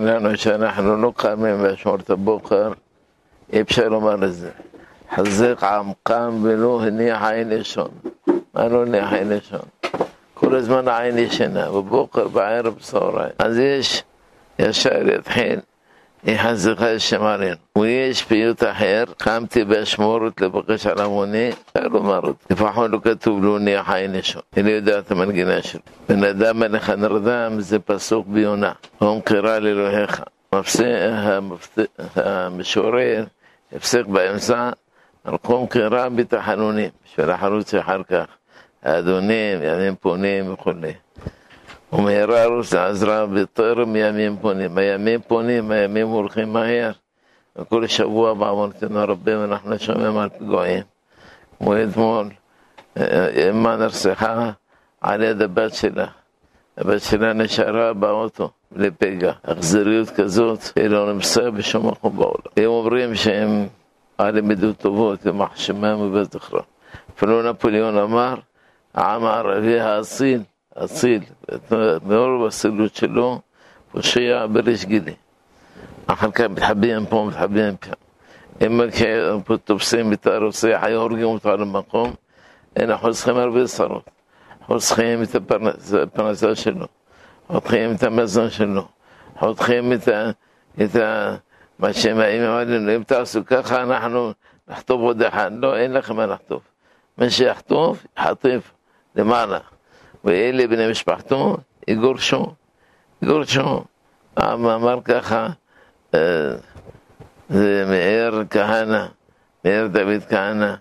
שלנו שאנחנו לא קמים ואשמור את הבוקר, אי אפשר לומר את זה. חזק עם קם ולא הניח עין לשון. מה לא הניח עין לשון? כל הזמן העין ישנה, בבוקר, בערב, בצהריים. אז יש, ישר יתחיל. יחזקאל עליהם. ויש פיוט אחר, קמתי באשמורת לבקש על עמוני, אפשר לומר אותי. לפחות לא כתוב לו נהיה חי נשון. אני יודע את המנגינה שלו. בן אדם מלך הנרדם זה פסוק ביונה. הום קרא לאלוהיך. המשורר הפסק באמצע, הרחום קרא בתחנונים, של החלוץ אחר כך. האדונים, ימים פונים וכולי. ומהרה ומהררו עזרה בטרם ימים פונים. הימים פונים, הימים הולכים מהר. וכל שבוע בעוונותינו כן, הרבים אנחנו שומעים על פגועים. כמו אתמול, אה, אמא נרצחה על יד הבת שלה. הבת שלה נשארה באוטו לפגע. אכזריות כזאת, היא לא נמצאה בשום מקום בעולם. הם אומרים שהם על עמידות טובות, הם מחשימם ובזכרם. אפילו נפוליאון אמר, העם הערבי האסין. אציל, את נאור באצילות שלו, פושע בריש גילי. אחר כך מתחבאים פה, מתחבאים פה. אם תופסים את הרוצח, היו הורגים אותו על המקום, אין חוסכים הרבה צרות. חוסכים את הפרנסה שלו, חותכים את המזון שלו, חותכים את, את מה שהם מאיימים עלינו. אם תעשו ככה, אנחנו נחטוף עוד אחד. לא, אין לכם מה לחטוף. מי שיחטוף, יחטיף למעלה. ואלה בני משפחתו, יגורשו. יגורשו. העם אמר ככה, זה מאיר כהנא, מאיר דוד כהנא,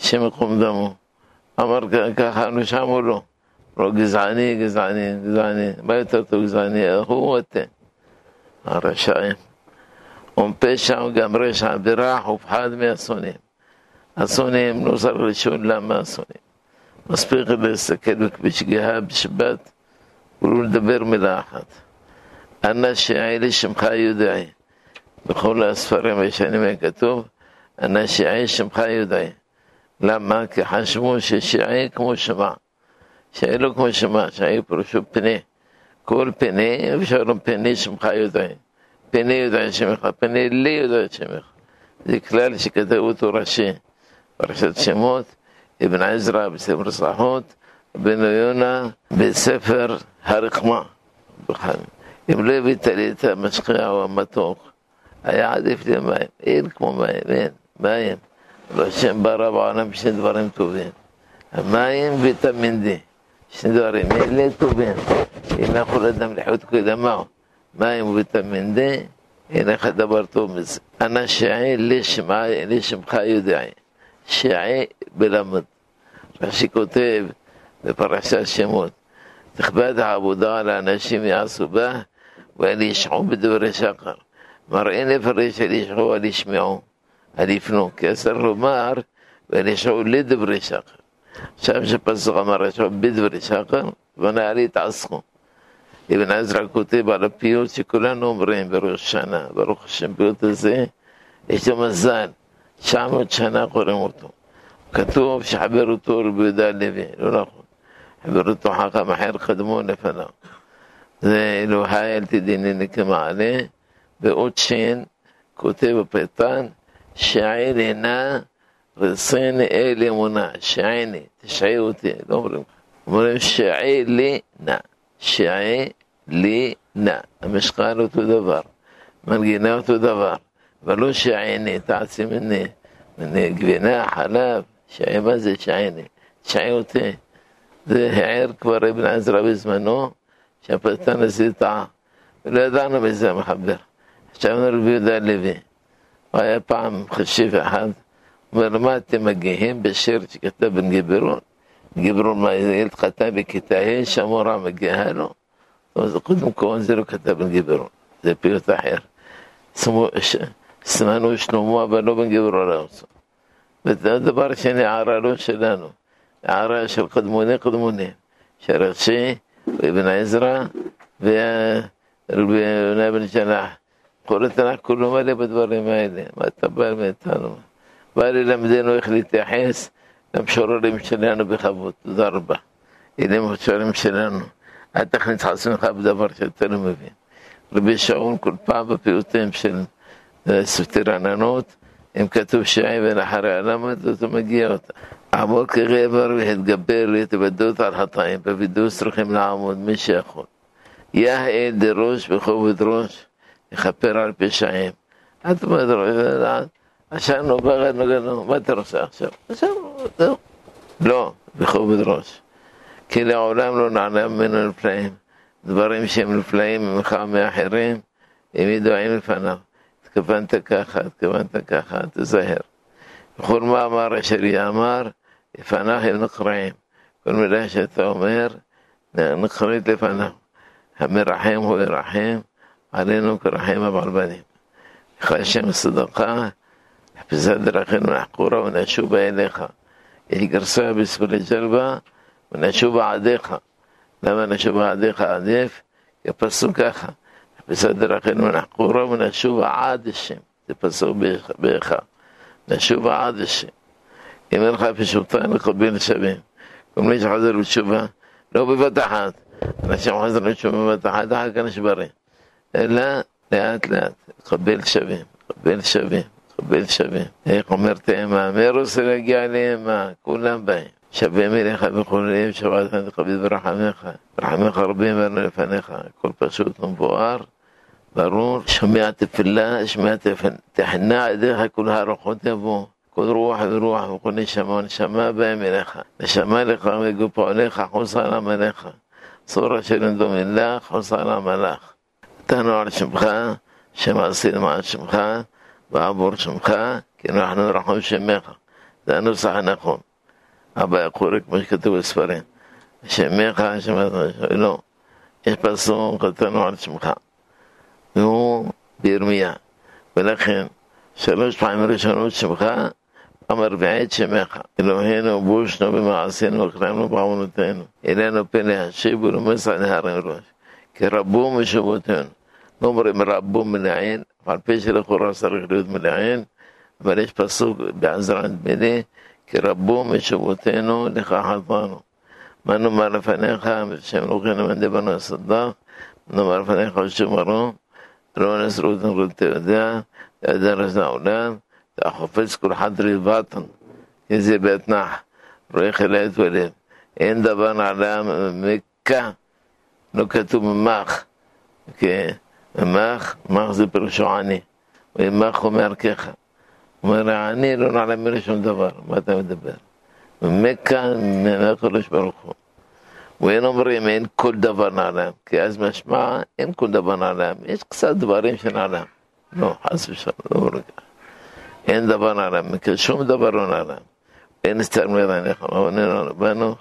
השם יקום דמו. אמר ככה, נשם או לא? לא גזעני, גזעני, גזעני, מה יותר טוב גזעני? איך הוא אתם, הרשעים. ופשע וגם רשע, ברח ופחד מהשונאים. השונאים לא צריך לשאול למה השונאים. מספיק להסתכל בשגיאה בשבת ולא לדבר מילה אחת. אנש עילי שמך יודעי. בכל הספרים הישנים היה כתוב, אנא שיעי שמך יודעי. למה? כי חשבו ששיעי כמו שמע. שיעי לא כמו שמע, שיעי פירושו פני. כל פני, אפשר לומר פני שמך יודעי. פני יודעי שמך, פני לי יודעי שמך. זה כלל שכתבו אותו ראשי, פרשת שמות. ابن عزرا بسمر صاحوت بن يونا بسفر هرقما بخان ام ليبي تليتا مسقيا ومتوق اي عادف لي مايم اين كمو مايم اين مايم روشن برا بانا بشن دوارم توبين مايم فيتامين دي شن دوارم اين لي توبين اين اخو لدم لحوت كده ماو مايم فيتامين دي اين اخد دبر توبين انا شعي ليش ماي ليش مخايو داعي شعي בלמד. מה שכותב בפרשת שמות, תכבד העבודה על האנשים יעשו בה ואל ישחו בדברי שחר. מראה נפרש אל ישחו אל ישמעו, אל יפנו, כי אסור לומר ואל ישחו לדברי שחר. שם שפסוק אמר ישחו בדברי שחר, הכוונה אל יתעסקו. אבן עזרא כותב על הפיוט שכולנו אומרים בראש שנה, ברוך השם, פיוט הזה, יש לו מזל, 900 שנה קוראים אותו. كتوب شحبر طور بدا نبي لو حبر طور حقا محير قدمون فنا زي لو هاي التديني نكما عليه بأوتشين كتب بيتان شعيري نا رصيني إلي منا شعيني تشعيوتي لو مريم مريم شعيلينا شعيلينا مش قالوا تو دبر من جيناو تو دبر ولو شعيني تعسي مني مني جبناء حلاب שהיה בה זה שער, שעותה. זה הער כבר אבן עזרא בזמנו, שהפלטן הזה טעה. ולא ידענו מי זה המחבר. חשבנו רבי יהודה הלוי. הוא היה פעם חשיב אחד, אומר, מה אתם מגיעים בשיר שכתב בן גיברון? גיברון, מה, ילד חתן בכיתה ה', שהמורה מגיעה לו? אז קודם כל זה לא כתב בן גיברון, זה פיוט אחר. סימנו שלמה, אבל לא בן גיברון. וזה הדבר השני, הערה לא שלנו, הערה של קדמוני קדמוני, של רש"י, אבן עזרא ואבן אבן שלח. כל התנ"ך כולו מלא בדברים האלה, מה אתה בא מאיתנו? בא ללמדנו איך להתייחס למשוררים שלנו בכבוד, תודה רבה. אלה המשוררים שלנו. אל תכניס עצמך בדבר שאתה לא מבין. רבי שאול כל פעם בפיוטים של אה, סוטיר עננות, אם כתוב שאבן אחרי הלמד, אז הוא מגיע אותה. עמוד כגבר והתגבר להתוודות על חטאים, בבידו צריכים לעמוד מי שיכול. יהא דראש בכובד ראש, יכפר על פשעים. את אומרת, נו, בגדנו, גדנו, מה אתה רוצה עכשיו? עכשיו, זהו. לא, בכובד ראש. כי לעולם לא נענה ממנו נפלאים. דברים שהם נפלאים ממך ומאחרים, הם ידועים לפניו. התכוונת ככה, התכוונת ככה, תיזהר. מה אמר אשר יאמר, לפניו הם נקרעים. כל מילה שאתה אומר, נקראת לפניו. המרחם הוא ירחם, עלינו כרחם הבעלבנים. בנים. יכל שם צדקה, חפשת דרכינו לחקורה ונשובה אליך. יש גרסה בזכות ג'לבה, ונשובה עדיך. למה נשובה עדיך עדיף? כי הפסוק ככה. וזו דרכנו נחקורה ונשובה עד השם. זה פסוק באחד. נשובה עד השם. אם אין לך פשוטן לקובין שווים. כל מי שחזר בתשובה, לא בבת אחת. אנשים חזרו בתשובה בבת אחת, אחר כך נשברים. אלא לאט לאט, לקבל שווים, לקבל שווים, לקבל שווים. איך אומר תאמה, מי רוצה להגיע לאמה? כולם באים. שווה מלך וכוללים, שבת חנך ברחמך, רחמך רבים לנו לפניך, הכל פשוט ומבואר. ضرور شمعت في الله شمعت في تحنا إذا كلها رخوتها كل روح بروح وكل نشמה נשמה בהם אליך, נשמה לך וגופה אליך, חוס על המלאך, צורה של אדום אלך, חוס על המלאך. נתנו על שמך, שמעשינו על שמך, ועבור שמך, כי אנחנו רחום שמך. זה הנוסח הנכון. אבא יקורא כמו שכתוב בספרים. שמך, שמך, לא. יש פסוק, נתנו על שמך. נו, בירמיה. ולכן, שלוש פעמים ראשונות שמך, פעם הרביעית שמך. אלוהינו בושנו במעשינו אכלנו בעוונותינו. אלינו פן להשיב ולומס על הרים ראש. כי רבו משובותינו. לא אומרים רבו מלעין, על פי שלכאורה צריך להיות מלעין, אבל יש פסוק בעזרת בני, כי רבו משובותינו לך חטאנו. מה נאמר לפניך, בשם אלוקינו מנדבנו בנו הסדך, נאמר לפניך שוב מרום. لو نسرد قلت درسنا أولاد حفظك الحضر الباطن يزي بيتنا ريخ لقيت ولد إن دبان على مكة نكتو من ماخ كي ماخ ماخ زي برشعاني وماخ ومركخة ومرعاني لون على مرشون دبار ما تم دبار من مكة من ماخ برشبرخو ואין אומרים אין כל דבר נעלם, כי אז משמע אין כל דבר נעלם, יש קצת דברים שנעלם. לא, חס ושלום, לא רגע. אין דבר נעלם, מכיר שום דבר לא נעלם. אין סתם הסתר מלניך, לא ואיננו בנו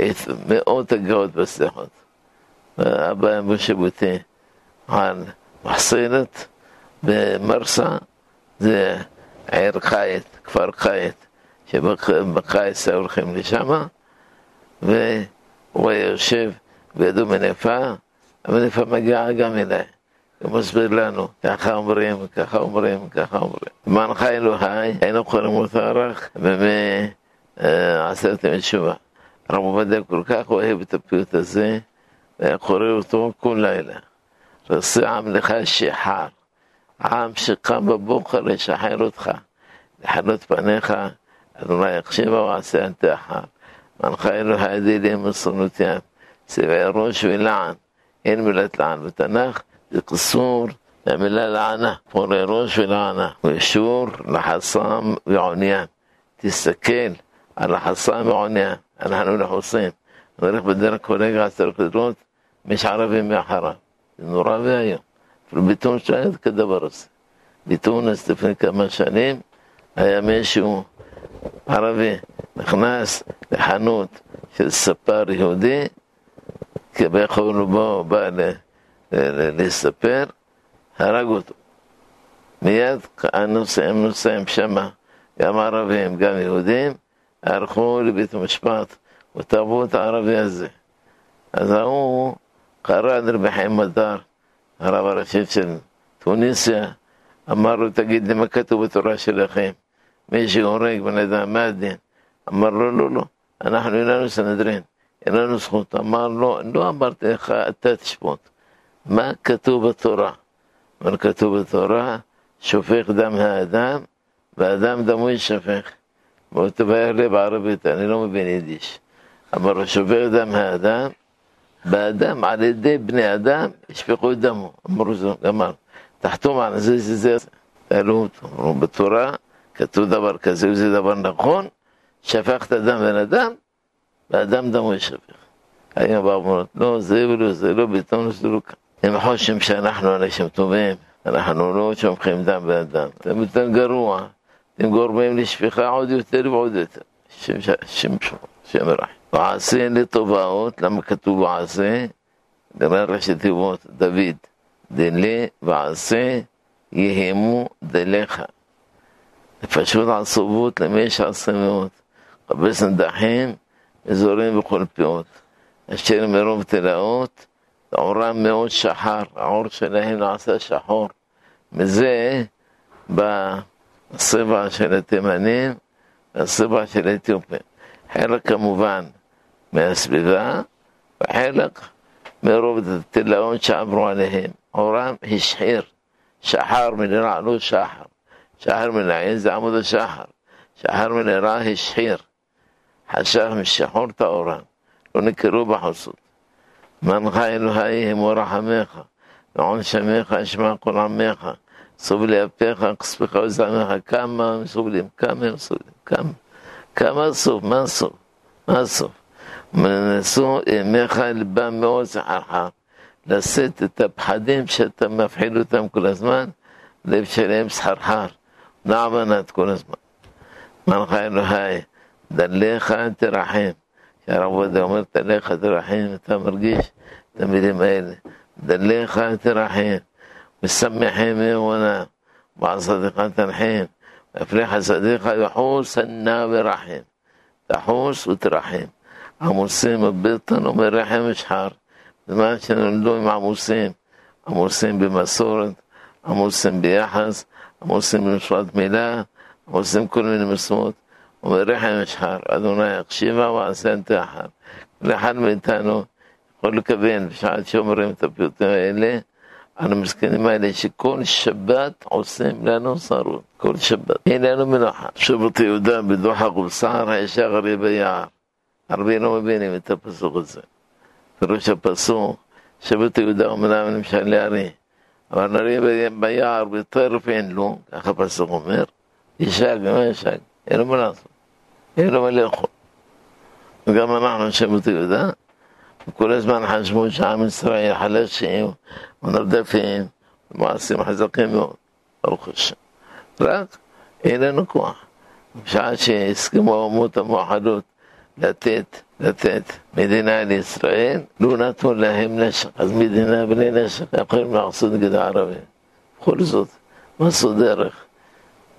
את מאות הגאות בסליחות. אבא משיבותי על מחסנת במרסה, זה עיר חייט, כפר חייט, שבקיץ הולכים לשמה, ו... הוא היה יושב לידו מנפה, המנפה מגיעה גם אליי. הוא מסביר לנו, ככה אומרים, ככה אומרים, ככה אומרים. מנחה אלוהי, היינו קוראים אותו ערך, ומעשרת אה, ימי תשובה. הרב עובדיה כל כך אוהב את הפיוט הזה, והיה קורא אותו כל לילה. ועושה עם לך שיחר, עם שקם בבוקר לשחרר אותך, לחנות פניך, אדוני יחשיבה ועשה אנתך. من خير هذه لهم الصنوتيان روش ولعن إن ملت لعن بتناخ القصور نعمل لها لعنة روش ولعنة ويشور لحصام وعنيان تستكيل على حصام وعنيان أنا هنقول حصين نروح بدرك كوليجا على مش عربي ما حرام إنه رابع يوم في البيتون شاهد كده برس بتونس استفنك كمان شنين هيا ماشي عربي נכנס לחנות של ספר יהודי, כבי חונו בו, הוא בא לספר, הרג אותו. מיד הנוסעים, נוסעים שם, גם ערבים, גם יהודים, הלכו לבית המשפט ותבעו את הערבי הזה. אז ההוא קרא לרבחי מדר, הרב הראשי של טוניסיה, אמר לו, תגיד לי מה כתוב בתורה שלכם? מי שהורג בן אדם, מה הדין? مرة له له نحن إلى سندرين إلى سخوط أمر له له أمرت تاتشبوت ما كتب التوراة من كتب التوراة شفيق دمها آدم وآدم دمه يشفيق وتبهر لي بعربية أنا לא מבין יידיש. אבל שובר דם האדם, באדם, על ידי בני אדם, ישפכו את דמו. אמרו זה, גמר. תחתום על זה, זה, זה. תעלו אותו. אמרו, בתורה כתוב דבר כזה, וזה דבר נכון, שפכת דם בן אדם, ואדם דמו ישפך. היום באו ואומרות, לא, זה ולא, זה לא, ביטאונו זה לא הם חושבים שאנחנו אנשים טובים, אנחנו לא שופכים דם באדם. זה יותר גרוע, אתם גורמים לשפיכה עוד יותר ועוד יותר. שם שם שם רע. ועשה לטובעות, למה כתוב ועשה? דבר ראשי תיבות, דוד, דלה ועשה יהמו דליך. פשוט עשו למי שעשה מאוד. חפש נדחים, אזורים וכל פיות, אשר מרוב תלאות, עורם מאוד שחר, העור שלהם נעשה שחור. מזה בא הסבע של התימנים והסבע של האתיופים. חלק כמובן מהסביבה, וחלק מרוב התלאות שעברו עליהם. עורם השחיר, שחר מלרע, לא שחר. שחר מן זה עמוד השחר. שחר מלרע השחיר. חשך משחור טהורה, לא נקראו בחסות. מנך אלוהי אמור רחמך, ועון שמך אשמע כל עמך, סוב ליפיך, כספך וזעמך, כמה הם סובלים, כמה הם סובלים, כמה, כמה הסוף, מה הסוף, מה הסוף. מנסו ימיך ליבם מאוד זכרך, לשאת את הפחדים שאתה מפחיד אותם כל הזמן, לב שלהם סחרחר, נע כל הזמן. מנך אלוהי دليخة أنت رحيم يا رب أمرت دليخة رحيم أنت مرقيش تمري مالي دليخة أنت رحيم بسمي حيمي وأنا مع صديقات رحيم أفريحة صديقة يحوس النابي رحيم تحوس وترحيم عموسيم ببطن ومن رحم مش حار دماشن اللوم عموسيم عموسيم بمسورة عموسيم بيحز عموسيم بمشوات ميلاد عموسيم كل من مسموت ورحم شهر أدونا يقشيما وأنسان تاحر لحد מאיתנו יכול לקבל בשעת שאומרים את הפיוטים האלה, המשכנים האלה שכל שבת עושים לנו שרות, כל שבת, אין לנו מנוחה. שבת יהודה בדוחק ובשער האישה גריב היער. הרבה לא מבינים את הפסוק הזה. פירוש הפסוק, שבת יהודה אמנם נמשל להרי, אבל הרי ביער בטרף אין לו, ככה הפסוק אומר, ישג ומה ישג. إلى رب العظمة إيه؟ يا إيه رب الإخوة وكما نحن شبطي ده كل زمان حجموش عام إسرائيل حلاشي ونردفين معصم حزقين الخش راك إلى نكوع مش عاشي اسكيمو موتا موحدوت לתת, לתת מדינה לישראל, לא נתנו להם נשק. אז מדינה בלי נשק יכולים לעשות נגד הערבים. בכל זאת, מה זו דרך?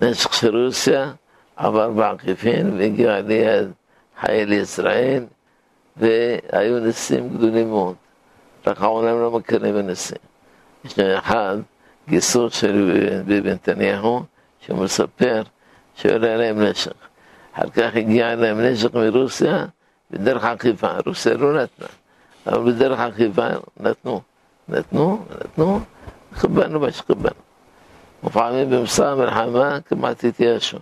נשק של רוסיה, עבר בעקיפין והגיע ליד حيل ישראל והיו ניסים גדולים מאוד. רק העולם לא מכירים בניסים. לנו אחד, גיסו של ביבי נתניהו, שמספר שעולה להם נשק. אחר כך הגיע להם נשק מרוסיה בדרך עקיפה. רוסיה לא נתנה, אבל בדרך עקיפה נתנו. נתנו, נתנו, קיבלנו מה שקיבלנו. ופעמים במסע המלחמה כמעט התייאשו.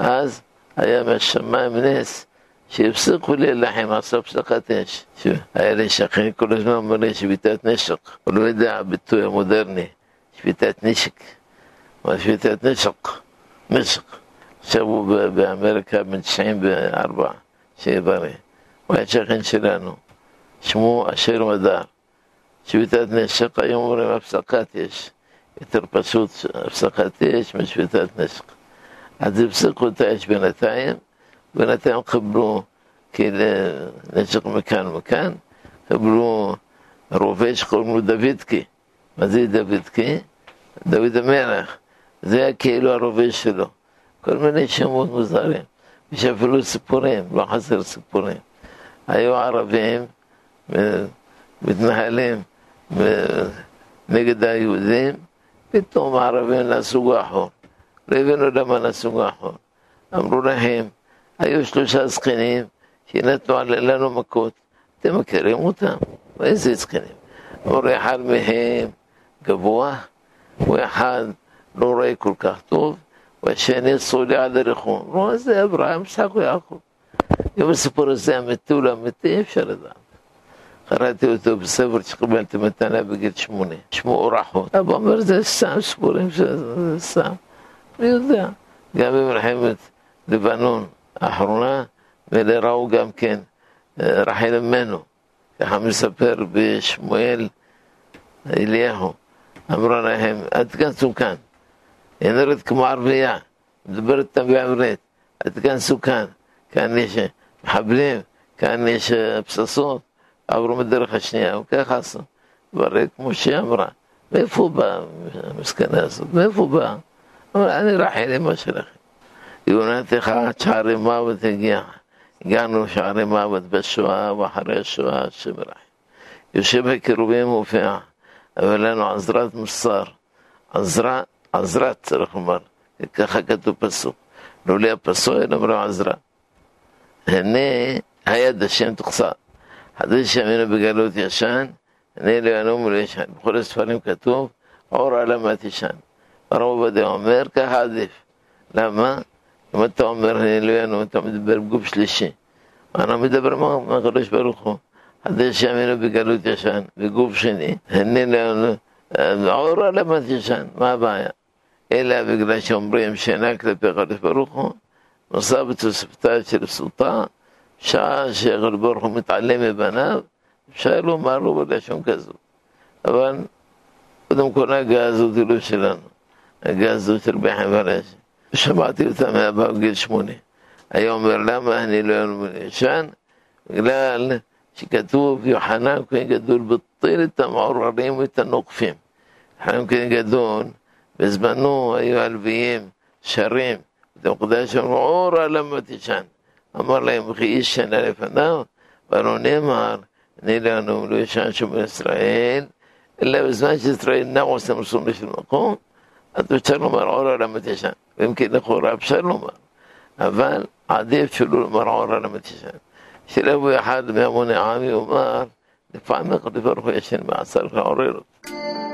אז היה בשמיים נס, שהפסיקו לי להילחם, עשו הפסקת אש. היה לי שכן כל הזמן אומר לי שביתת נשק, הוא לא יודע הביטוי המודרני, שביתת נשק, מה שביתת נשק, נשק. עכשיו הוא באמריקה בן 94, שיהיה בריא. הוא היה שכן שלנו, שמו אשר מדר. שביתת נשק, היום אומרים הפסקת אש. יותר פשוט הפסקת אש משביתת נשק. אז הפסיקו את האש בינתיים, בינתיים חיברו כאילו נשק מכאן ומכאן, חיברו רובה שקוראים לו דוידקי. מה זה דוידקי? דוד המלך. זה היה כאילו הרובה שלו. כל מיני שמות מוזרים. יש אפילו סיפורים, לא חסר סיפורים. היו ערבים מתנהלים נגד היהודים, פתאום הערבים נעשו גחור. לא הבאנו דם על הסוג האחרון. אמרו להם, היו שלושה זקנים שנתנו לנו מכות, אתם מכירים אותם? איזה זקנים? אמרו, אחד מהם גבוה, ואחד לא רואה כל כך טוב, והשני סולי על הרחום. לא, זה אברהם, שק ויעקב. גם הסיפור הזה אמיתי הוא לא אמיתי, אי אפשר לדעת. קראתי אותו בספר שקיבלתי מתנה בגיל שמונה, שמו אורחות. אבא אומר, זה סתם סיפורים, זה סתם. מי יודע? גם במלחמת לבנון האחרונה, ולראו גם כן רחל אמנו, ככה מספר בשמואל אליהו, אמרה להם, עד כאן סוכן, היא נראית כמו ערבייה, מדברת איתם בעברית, עד כאן סוכן, כאן יש מחבלים, כאן יש פצצות, עברו מדרך השנייה, וככה עשו, כבר כמו שהיא אמרה, מאיפה באה המסקנה הזאת, מאיפה באה? يعني راح إلى مشرق يوناتي خاك شاري ماوت قانو شاري ماوت بالشواء وحري الشواء الشبرح يشبه كروبيم وفيها أولا عزرات مصار عزرات عزرات رخمر كخكتو بسو لولا بسو نمرو عزرات هني هيا دشين تقصى هذا الشيء من بقالوت يشان هني لأنهم ليشان بخلص فريم كتوب عور علامات يشان روبة عمر كحادث لما لما هني لين هنيلوين وانت دبر بقبش لشي انا مدبر ما ما قلوش برخو هذا الشيء الشامل بقالوت يشان بقبشني لين عورة لما تشان ما بايا إلا بقلاش عمري مشيناك لبي قلوش برخو مصابة سبتاشر سلطان שעה שרלבורך הוא מתעלם מבניו, אפשר לומר לו בלשון כזו. אבל קודם כל ההגעה הזאת היא לא שלנו. قاز وتربيح فرش شبعتي وتما بقى شموني أيوم لما هني لون من شان قال شكتوب حنان كن قدول بالطير التمعور ريم وتنقفيم حنان كن قدون بزمنو أيها البيم شريم تقداش معورة لما تشان أمر لا يمخي إشان لفنا بارو نيمار نيلانو لوشان شو من إسرائيل إلا بزمان إسرائيل ناقص مسلمش المقوم אז לומר אור על המתישן, אם כי לכאורה אפשר לומר, אבל עדיף שלא לומר אור על המתישן. שלבו אחד מהמוני העם יאמר, לפעמים הקדוש ברוך הוא ישן בעשר ועורר אותו.